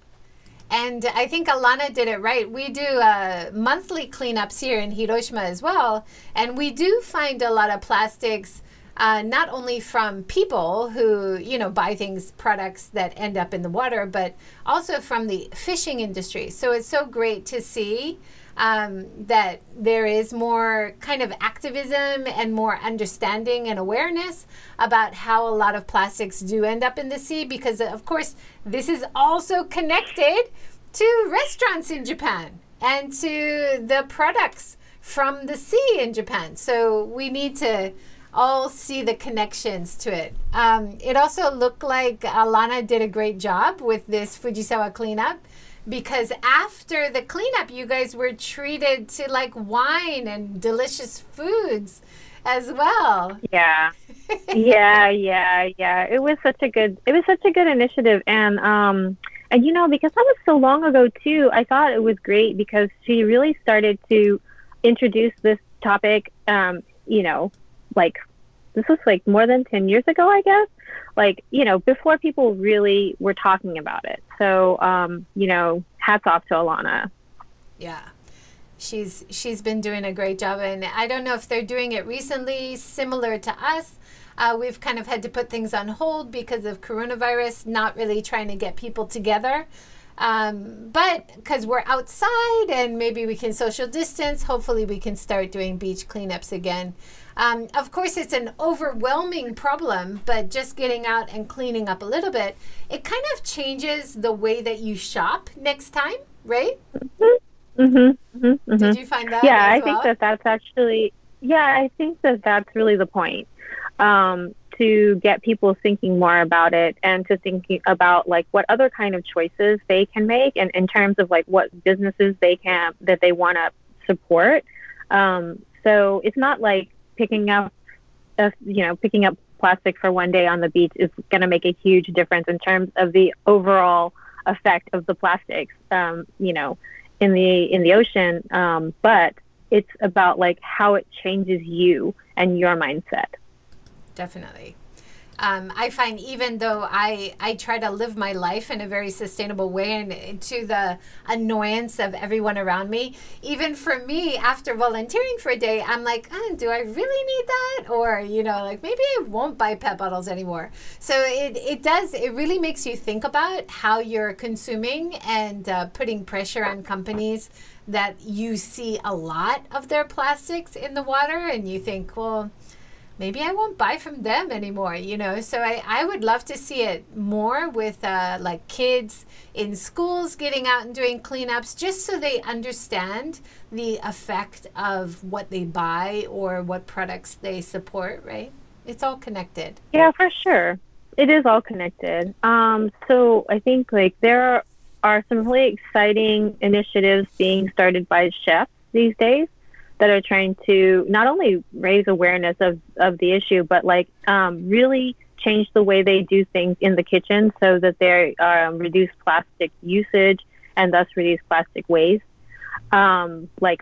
And I think Alana did it right. We do uh, monthly cleanups here in Hiroshima as well, and we do find a lot of plastics uh, not only from people who you know buy things products that end up in the water but also from the fishing industry. So it's so great to see um, that there is more kind of activism and more understanding and awareness about how a lot of plastics do end up in the sea because of course this is also connected to restaurants in japan and to the products from the sea in japan. So we need to all see the connections to it. Um, it also looked like Alana did a great job with this Fujisawa cleanup because after the cleanup, you guys were treated to like wine and delicious foods as well. Yeah. yeah, yeah, yeah. It was such a good it was such a good initiative and um and you know because that was so long ago too, I thought it was great because she really started to introduce this topic um you know like this was like more than 10 years ago i guess. Like you know before people really were talking about it. So um, you know hats off to alana. Yeah. She's she's been doing a great job and i don't know if they're doing it recently similar to us. Uh, we've kind of had to put things on hold because of coronavirus not really trying to get people together. Um, but because we're outside and maybe we can social distance hopefully we can start doing beach cleanups again um, of course, it's an overwhelming problem, but just getting out and cleaning up a little bit, it kind of changes the way that you shop next time, right? Mm-hmm. Mm-hmm. Mm-hmm. Did you find that? Yeah, I well? think that that's actually, yeah, I think that that's really the point. Um, to get people thinking more about it and to thinking about like what other kind of choices they can make and in terms of like what businesses they can that they want to support um, so it's not like picking up, a, you know, picking up plastic for one day on the beach is going to make a huge difference in terms of the overall effect of the plastics, um, you know, in the in the ocean. Um, but it's about like how it changes you and your mindset. Definitely um, I find even though I I try to live my life in a very sustainable way and to the annoyance of everyone around me, even for me after volunteering for a day, I'm like, oh, do I really need that? Or you know, like maybe I won't buy pet bottles anymore. So it it does it really makes you think about how you're consuming and uh, putting pressure on companies that you see a lot of their plastics in the water, and you think, well maybe I won't buy from them anymore, you know. So I, I would love to see it more with uh, like kids in schools getting out and doing cleanups just so they understand the effect of what they buy or what products they support, right? It's all connected. Yeah, for sure. It is all connected. Um, so I think like there are some really exciting initiatives being started by chefs these days that are trying to not only raise awareness of, of the issue, but like um, really change the way they do things in the kitchen so that they um, reduce plastic usage and thus reduce plastic waste. Um, like,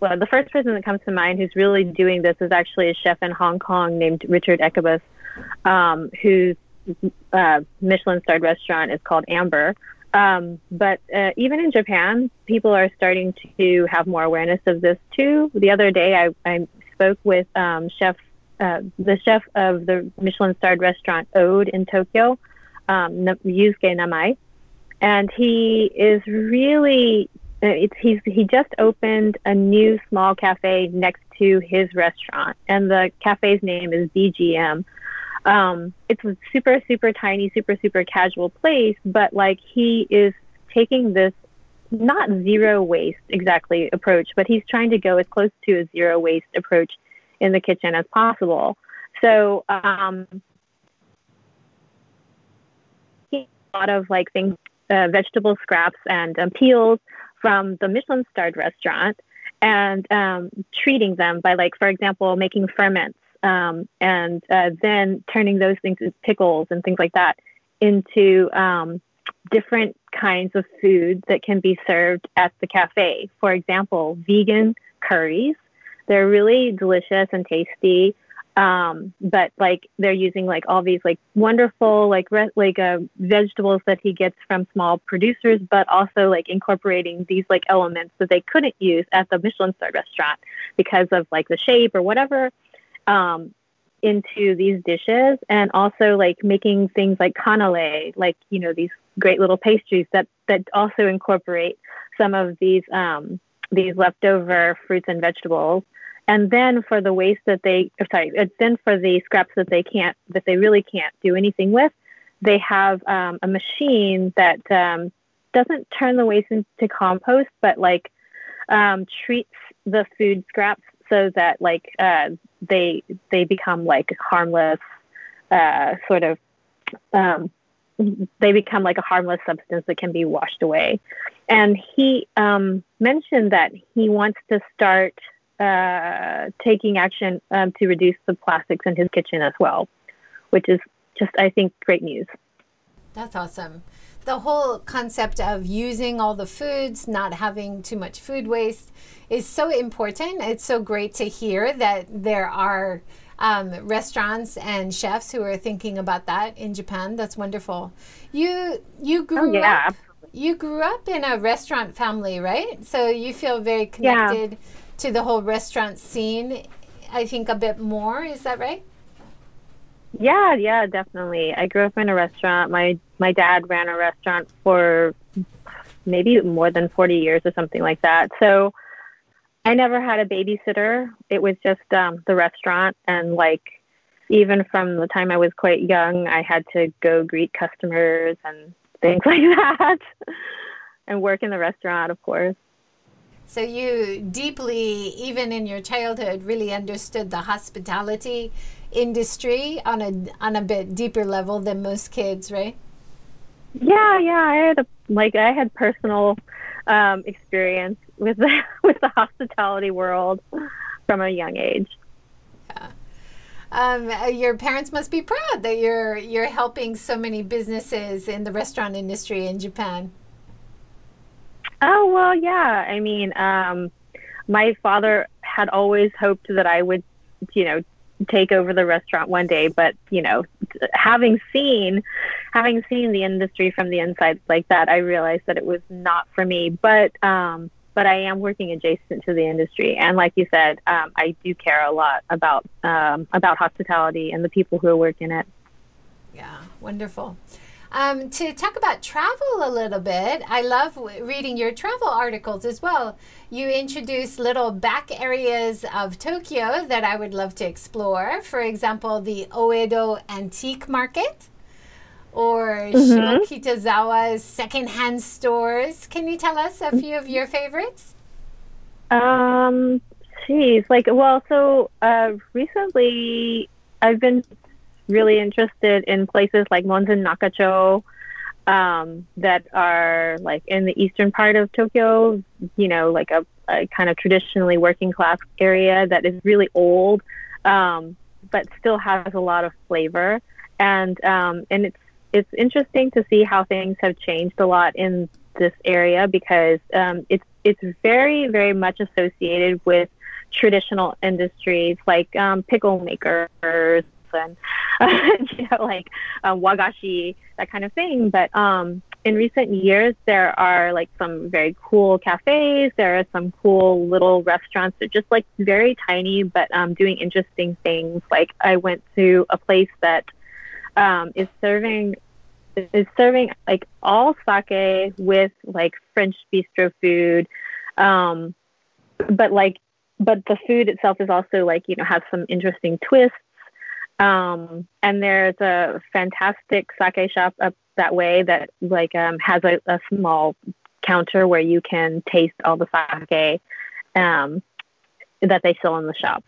well, the first person that comes to mind who's really doing this is actually a chef in Hong Kong named Richard Ekkebus, um, whose uh, Michelin starred restaurant is called Amber. Um, but uh, even in Japan, people are starting to have more awareness of this too. The other day, I, I spoke with um, chef, uh, the chef of the Michelin-starred restaurant Ode in Tokyo, um, Yusuke Namai, and he is really. Uh, it's, he's he just opened a new small cafe next to his restaurant, and the cafe's name is BGM um, it's a super, super tiny, super, super casual place, but like he is taking this not zero waste exactly approach, but he's trying to go as close to a zero waste approach in the kitchen as possible. So, um, a lot of like things, uh, vegetable scraps and um, peels from the Michelin starred restaurant and um, treating them by like, for example, making ferments um, and uh, then turning those things pickles and things like that into um, different kinds of food that can be served at the cafe. For example, vegan curries. They're really delicious and tasty. Um, but like they're using like all these like wonderful like re- like uh, vegetables that he gets from small producers, but also like incorporating these like elements that they couldn't use at the Michelin star restaurant because of like the shape or whatever. Um, into these dishes and also like making things like cannelé, like, you know, these great little pastries that, that also incorporate some of these, um, these leftover fruits and vegetables. And then for the waste that they, sorry, it's then for the scraps that they can't, that they really can't do anything with, they have um, a machine that um, doesn't turn the waste into compost, but like um, treats the food scraps so that like uh, they they become like harmless uh, sort of um, they become like a harmless substance that can be washed away. And he um, mentioned that he wants to start uh, taking action um, to reduce the plastics in his kitchen as well, which is just I think great news. That's awesome the whole concept of using all the foods, not having too much food waste is so important. It's so great to hear that there are um, restaurants and chefs who are thinking about that in Japan. That's wonderful. You you grew oh, yeah, up you grew up in a restaurant family, right? So you feel very connected yeah. to the whole restaurant scene. I think a bit more. Is that right? Yeah, yeah, definitely. I grew up in a restaurant. My my dad ran a restaurant for maybe more than 40 years or something like that. So I never had a babysitter. It was just um, the restaurant and like even from the time I was quite young, I had to go greet customers and things like that and work in the restaurant, of course. So you deeply, even in your childhood, really understood the hospitality industry on a on a bit deeper level than most kids, right? Yeah, yeah. I had a, like I had personal um, experience with the with the hospitality world from a young age. Yeah. Um, your parents must be proud that you're you're helping so many businesses in the restaurant industry in Japan. Oh well, yeah. I mean, um, my father had always hoped that I would, you know, take over the restaurant one day but you know having seen having seen the industry from the inside like that i realized that it was not for me. But um but i am working adjacent to the industry. And like you said um, i do care a lot about um, about hospitality and the people who work in it. Yeah wonderful um, to talk about travel a little bit, I love w- reading your travel articles as well. You introduce little back areas of Tokyo that I would love to explore. For example, the Oedo Antique Market or mm-hmm. Shimokitazawa's secondhand stores. Can you tell us a few of your favorites? Um, geez, like, well, so uh, recently I've been really interested in places like Monzen Nakacho um, that are like in the eastern part of Tokyo, you know, like a, a kind of traditionally working class area that is really old, um, but still has a lot of flavor. And um, and it's it's interesting to see how things have changed a lot in this area because um, it's it's very very much associated with traditional industries like um, pickle makers and you know like um, wagashi that kind of thing. But um, in recent years there are like some very cool cafes. There are some cool little restaurants that just like very tiny but um, doing interesting things. Like i went to a place that um, is serving is serving like all sake with like french bistro food. Um, but like but the food itself is also like you know has some interesting twists um, and there's a fantastic sake shop up that way that like um, has a, a, small counter where you can taste all the sake um, that they sell in the shop.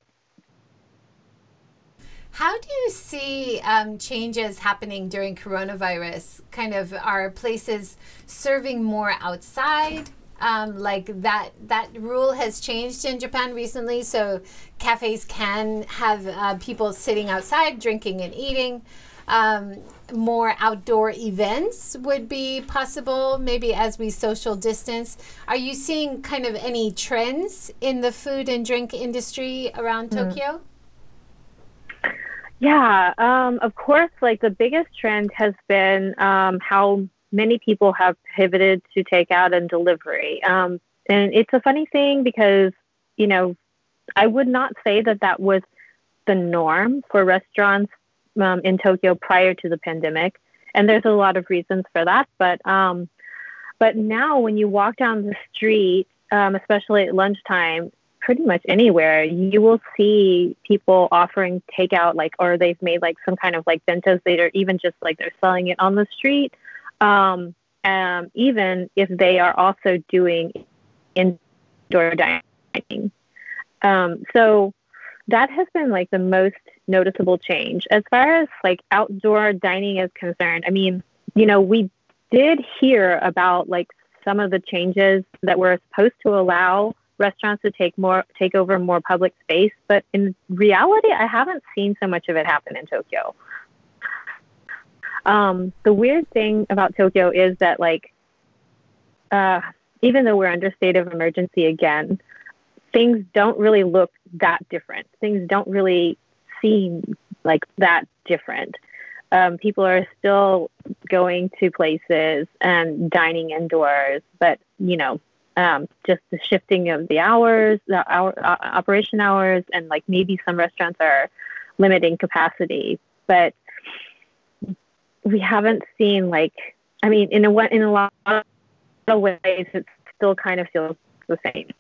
How do you see um, changes happening during coronavirus? Kind of are places serving more outside? Um, like that that rule has changed in Japan recently. So cafes can have uh, people sitting outside drinking and eating. Um, more outdoor events would be possible, maybe as we social distance. Are you seeing kind of any trends in the food and drink industry around mm. Tokyo? Yeah, um, of course, like the biggest trend has been um, how many people have pivoted to takeout and delivery. Um, and it's a funny thing because, you know, I would not say that that was the norm for restaurants um, in Tokyo prior to the pandemic, and there's a lot of reasons for that. But um, but now when you walk down the street, um, especially at lunchtime, pretty much anywhere, you will see people offering takeout, like, or they've made like some kind of like bentos that are even just like they're selling it on the street. Um, um, even if they are also doing indoor dining. Um, so that has been like the most noticeable change. As far as like outdoor dining is concerned, I mean, you know, we did hear about like some of the changes that were supposed to allow restaurants to take more take over more public space, but in reality, I haven't seen so much of it happen in Tokyo. Um, the weird thing about Tokyo is that like uh, even though we're under state of emergency again, things don't really look that different. Things don't really seem like that different. Um, people are still going to places and dining indoors, but you know, um, just the shifting of the hours, the hour, uh, operation hours, and like maybe some restaurants are limiting capacity, but we haven't seen like, I mean, in a in a lot of ways, it still kind of feels the same.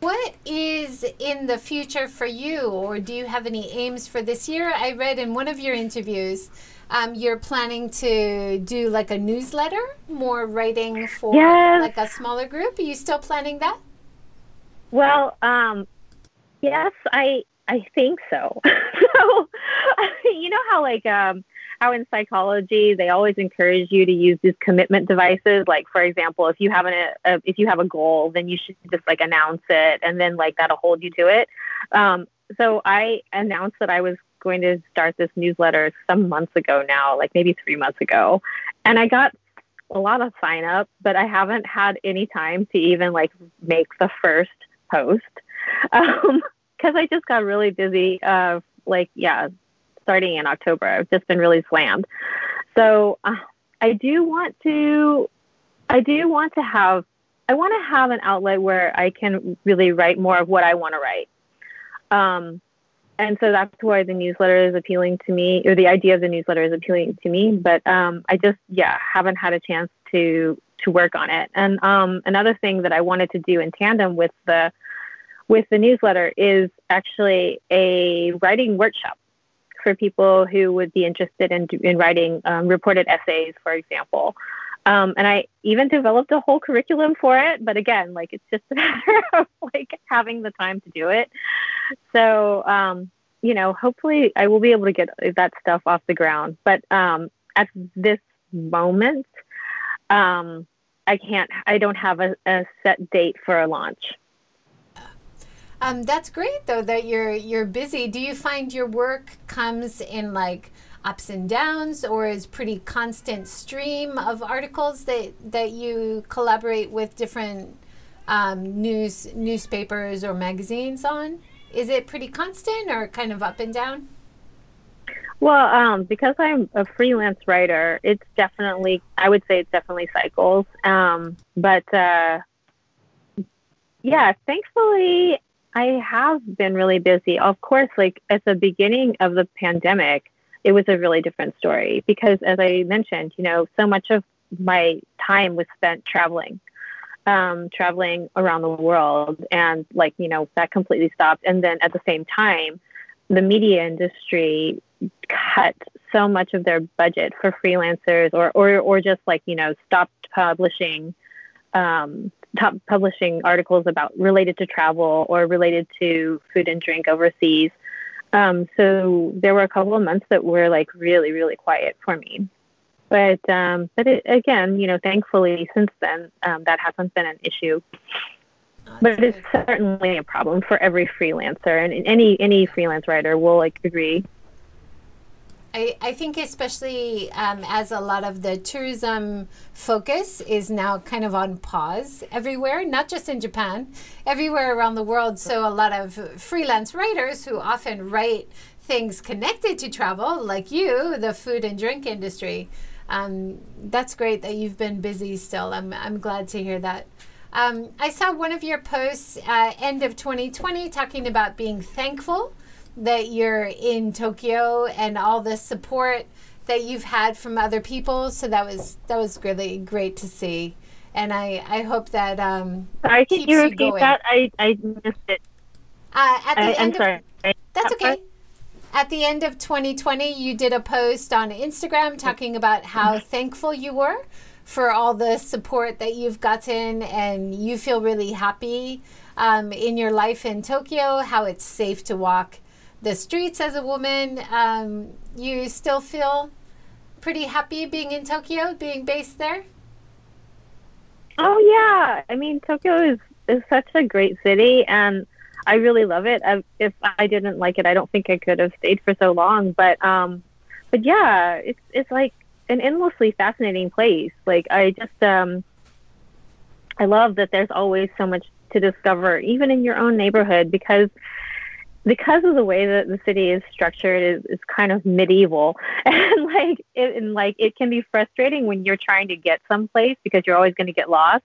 What is in the future for you, or do you have any aims for this year? I read in one of your interviews um, you're planning to do like a newsletter, more writing for yes. like a smaller group. Are you still planning that? Well, um, yes, I I think so. so you know how like um, how in psychology they always encourage you to use these commitment devices. Like for example, if you have an a, if you have a goal, then you should just like announce it, and then like that'll hold you to it. Um, so I announced that I was going to start this newsletter some months ago now, like maybe three months ago. And I got a lot of sign up, but I haven't had any time to even like make the first post. Um, cause I just got really busy, uh, like, yeah, starting in October. I've just been really slammed. So uh, I do want to, I do want to have, I want to have an outlet where I can really write more of what I want to write. Um, and so that's why the newsletter is appealing to me, or the idea of the newsletter is appealing to me. But um, I just, yeah, haven't had a chance to to work on it. And um, another thing that I wanted to do in tandem with the with the newsletter is actually a writing workshop for people who would be interested in in writing um, reported essays, for example. Um, and I even developed a whole curriculum for it. But again, like it's just a matter of like having the time to do it. So, um, you know, hopefully I will be able to get that stuff off the ground. But um, at this moment, um, I can't, I don't have a, a set date for a launch. Um, that's great though that you're you're busy. Do you find your work comes in like ups and downs or is pretty constant stream of articles that that you collaborate with different um, news newspapers or magazines on? Is it pretty constant or kind of up and down? Well um, because i'm a freelance writer it's definitely i would say it's definitely cycles. Um, but uh, yeah thankfully i have been really busy of course like at the beginning of the pandemic it was a really different story because, as I mentioned, you know, so much of my time was spent traveling, um, traveling around the world, and like you know that completely stopped. And then at the same time, the media industry cut so much of their budget for freelancers, or or or just like you know stopped publishing. Um, top publishing articles about related to travel or related to food and drink overseas um, so there were a couple of months that were like really, really quiet for me. But um, but it, again, you know, thankfully since then um, that hasn't been an issue. Oh, but it's certainly a problem for every freelancer, and any any freelance writer will like agree. I, I think especially um, as a lot of the tourism focus is now kind of on pause everywhere, not just in Japan, everywhere around the world. So a lot of freelance writers who often write things connected to travel, like you, the food and drink industry. Um, that's great that you've been busy still. I'm, I'm glad to hear that. Um, I saw one of your posts uh, end of 2020 talking about being thankful that you're in Tokyo and all the support that you've had from other people. So that was that was really great to see, and I I hope that um. Sorry, can you repeat you that? I I missed it. Uh, at the I, end I'm sorry. That's okay. At the end of 2020, you did a post on Instagram talking about how thankful you were for all the support that you've gotten, and you feel really happy um, in your life in Tokyo. How it's safe to walk the streets as a woman. Um, you still feel pretty happy being in Tokyo, being based there? Oh yeah, I mean Tokyo is is such a great city, and I really love it. I, if I didn't like it, I don't think I could have stayed for so long. But um, but yeah, it's it's like an endlessly fascinating place. Like I just um, I love that there's always so much to discover, even in your own neighborhood, because because of the way that the city is structured is, is kind of medieval. And like it, and like it can be frustrating when you're trying to get someplace because you're always going to get lost.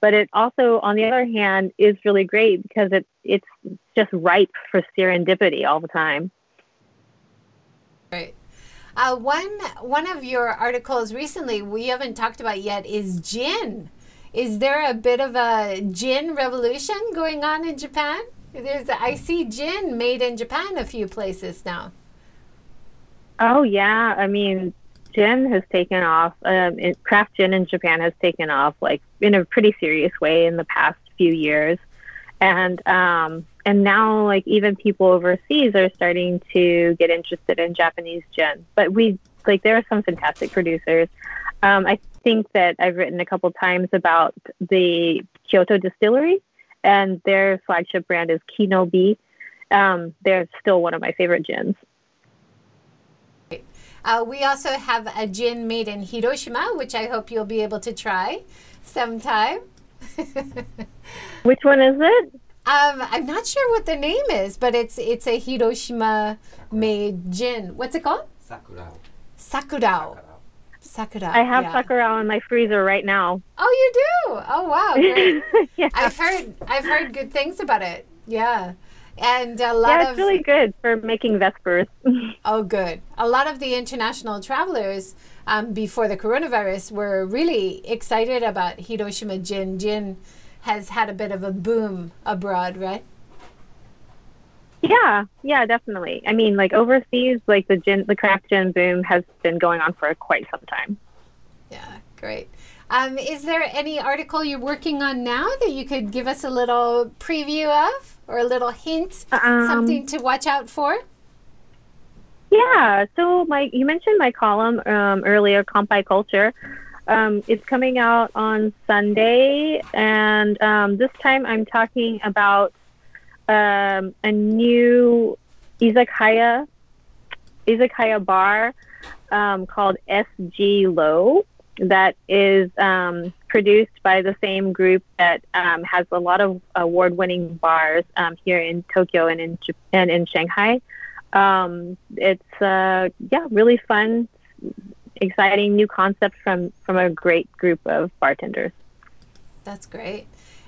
But it also on the other hand is really great because it it's just ripe for serendipity all the time. Right. Uh, one one of your articles recently we haven't talked about yet is gin. Is there a bit of a gin revolution going on in japan there's I see gin made in Japan a few places now. Oh yeah, I mean, gin has taken off. Um, it, craft gin in Japan has taken off like in a pretty serious way in the past few years, and um, and now like even people overseas are starting to get interested in Japanese gin. But we like there are some fantastic producers. Um, I think that I've written a couple times about the Kyoto Distillery and their flagship brand is Ki No Bi. Um, they're still one of my favorite gins. Uh, we also have a gin made in Hiroshima, which I hope you'll be able to try sometime. which one is it? Um, I'm not sure what the name is, but it's it's a Hiroshima made gin. What's it called? Sakurao. Sakurao. Sakura. I have yeah. Sakura in my freezer right now. Oh, you do? Oh, wow, great. yeah. I've heard I've heard good things about it. Yeah. And a lot yeah, it's of, really good for making Vespers. oh, good. A lot of the international travelers um, before the coronavirus were really excited about Hiroshima gin. Gin has had a bit of a boom abroad, right? Yeah, yeah, definitely. I mean, like overseas, like the gin, the craft gin boom has been going on for quite some time. Yeah, great. Um, is there any article you're working on now that you could give us a little preview of, or a little hint, um, something to watch out for? Yeah. So, my you mentioned my column um, earlier, Kanpai Culture. Um, it's coming out on Sunday, and um, this time I'm talking about um, a new izakaya izakaya bar um, called SG Low that is um, produced by the same group that um, has a lot of award-winning bars um, here in Tokyo and in and in Shanghai. Um, it's uh, yeah, really fun, exciting new concept from from a great group of bartenders. That's great.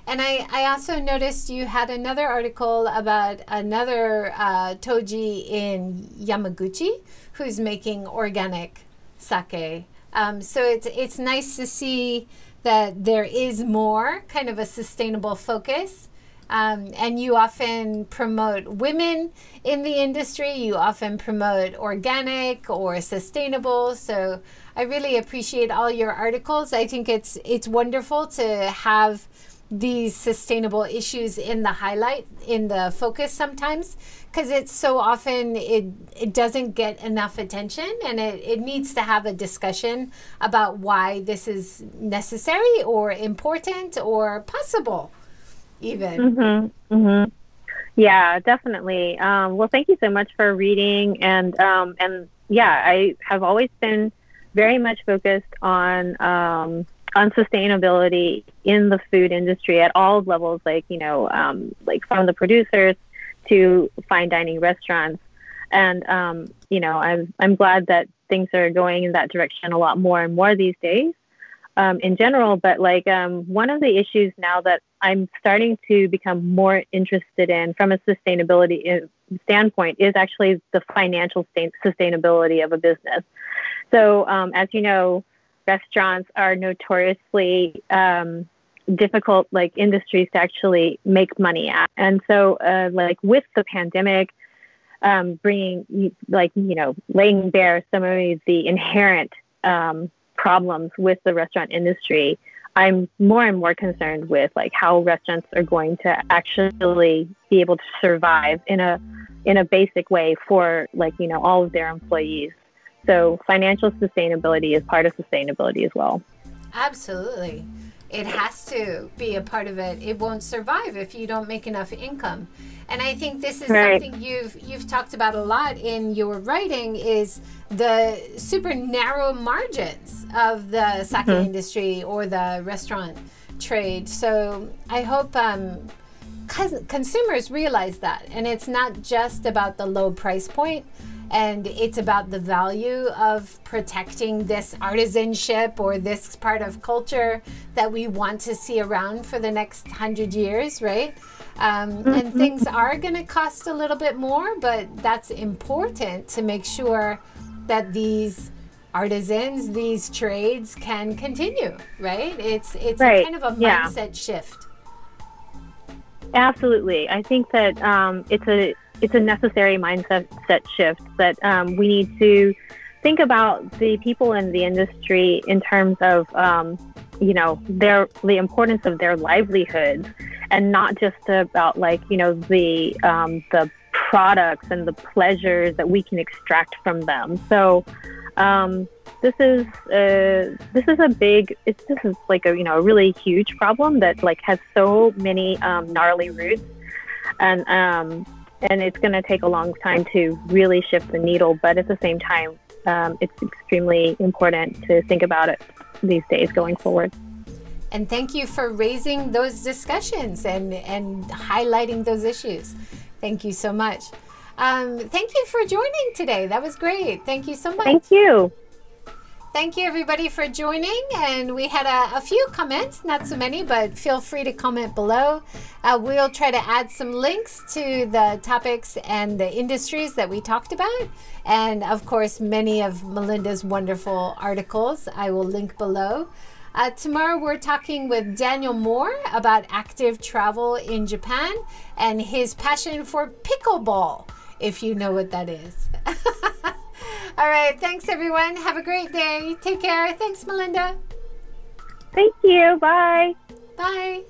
And I, I also noticed you had another article about another uh, Toji in Yamaguchi who's making organic sake. Um, so it's, it's nice to see that there is more kind of a sustainable focus. Um, and you often promote women in the industry. You often promote organic or sustainable. So I really appreciate all your articles. I think it's it's wonderful to have these sustainable issues in the highlight in the focus sometimes because it's so often it it doesn't get enough attention and it, it needs to have a discussion about why this is necessary or important or possible even mm-hmm. Mm-hmm. yeah definitely um, well thank you so much for reading and um, and yeah i have always been very much focused on um, on sustainability in the food industry at all levels, like you know, um, like from the producers to fine dining restaurants, and um, you know, I'm I'm glad that things are going in that direction a lot more and more these days. um, in general, but like um, one of the issues now that I'm starting to become more interested in from a sustainability uh, standpoint is actually the financial sustainability of a business. So, um, as you know, restaurants are notoriously um, difficult like industries to actually make money at, and so uh, like with the pandemic. Um, bringing like you know laying bare some of the inherent um, problems with the restaurant industry, I'm more and more concerned with like how restaurants are going to actually be able to survive in a in a basic way for like you know all of their employees. So financial sustainability is part of sustainability as well. Absolutely. It has to be a part of it. It won't survive if you don't make enough income. And I think this is right. something you've you've talked about a lot in your writing is the super narrow margins of the sake mm-hmm. industry or the restaurant trade. So I hope um, consumers realize that, and it's not just about the low price point and it's about the value of protecting this artisanship or this part of culture that we want to see around for the next hundred years, right? Um, and mm-hmm. things are going to cost a little bit more, but that's important to make sure that these artisans, these trades can continue, right? It's it's right. kind of a mindset yeah. shift. Absolutely, I think that um, it's a it's a necessary mindset set shift that um, we need to think about the people in the industry in terms of um, you know their the importance of their livelihoods and not just about like you know the um, the products and the pleasures that we can extract from them. So um, this is uh, this is a big it's this is like a you know a really huge problem that like has so many um, gnarly roots and um, and it's going to take a long time to really shift the needle. But at the same time, um, it's extremely important to think about it these days going forward. And thank you for raising those discussions and, and highlighting those issues. Thank you so much. Um, thank you for joining today. That was great. Thank you so much. Thank you. Thank you, everybody, for joining. And we had a, a, few comments, not so many, but feel free to comment below. Uh, we'll try to add some links to the topics and the industries that we talked about. And of course, many of Melinda's wonderful articles I will link below. Uh, tomorrow, we're talking with Daniel Moore about active travel in Japan and his passion for pickleball, if you know what that is. All right. Thanks, everyone. Have a great day. Take care. Thanks, Melinda. Thank you. Bye. Bye.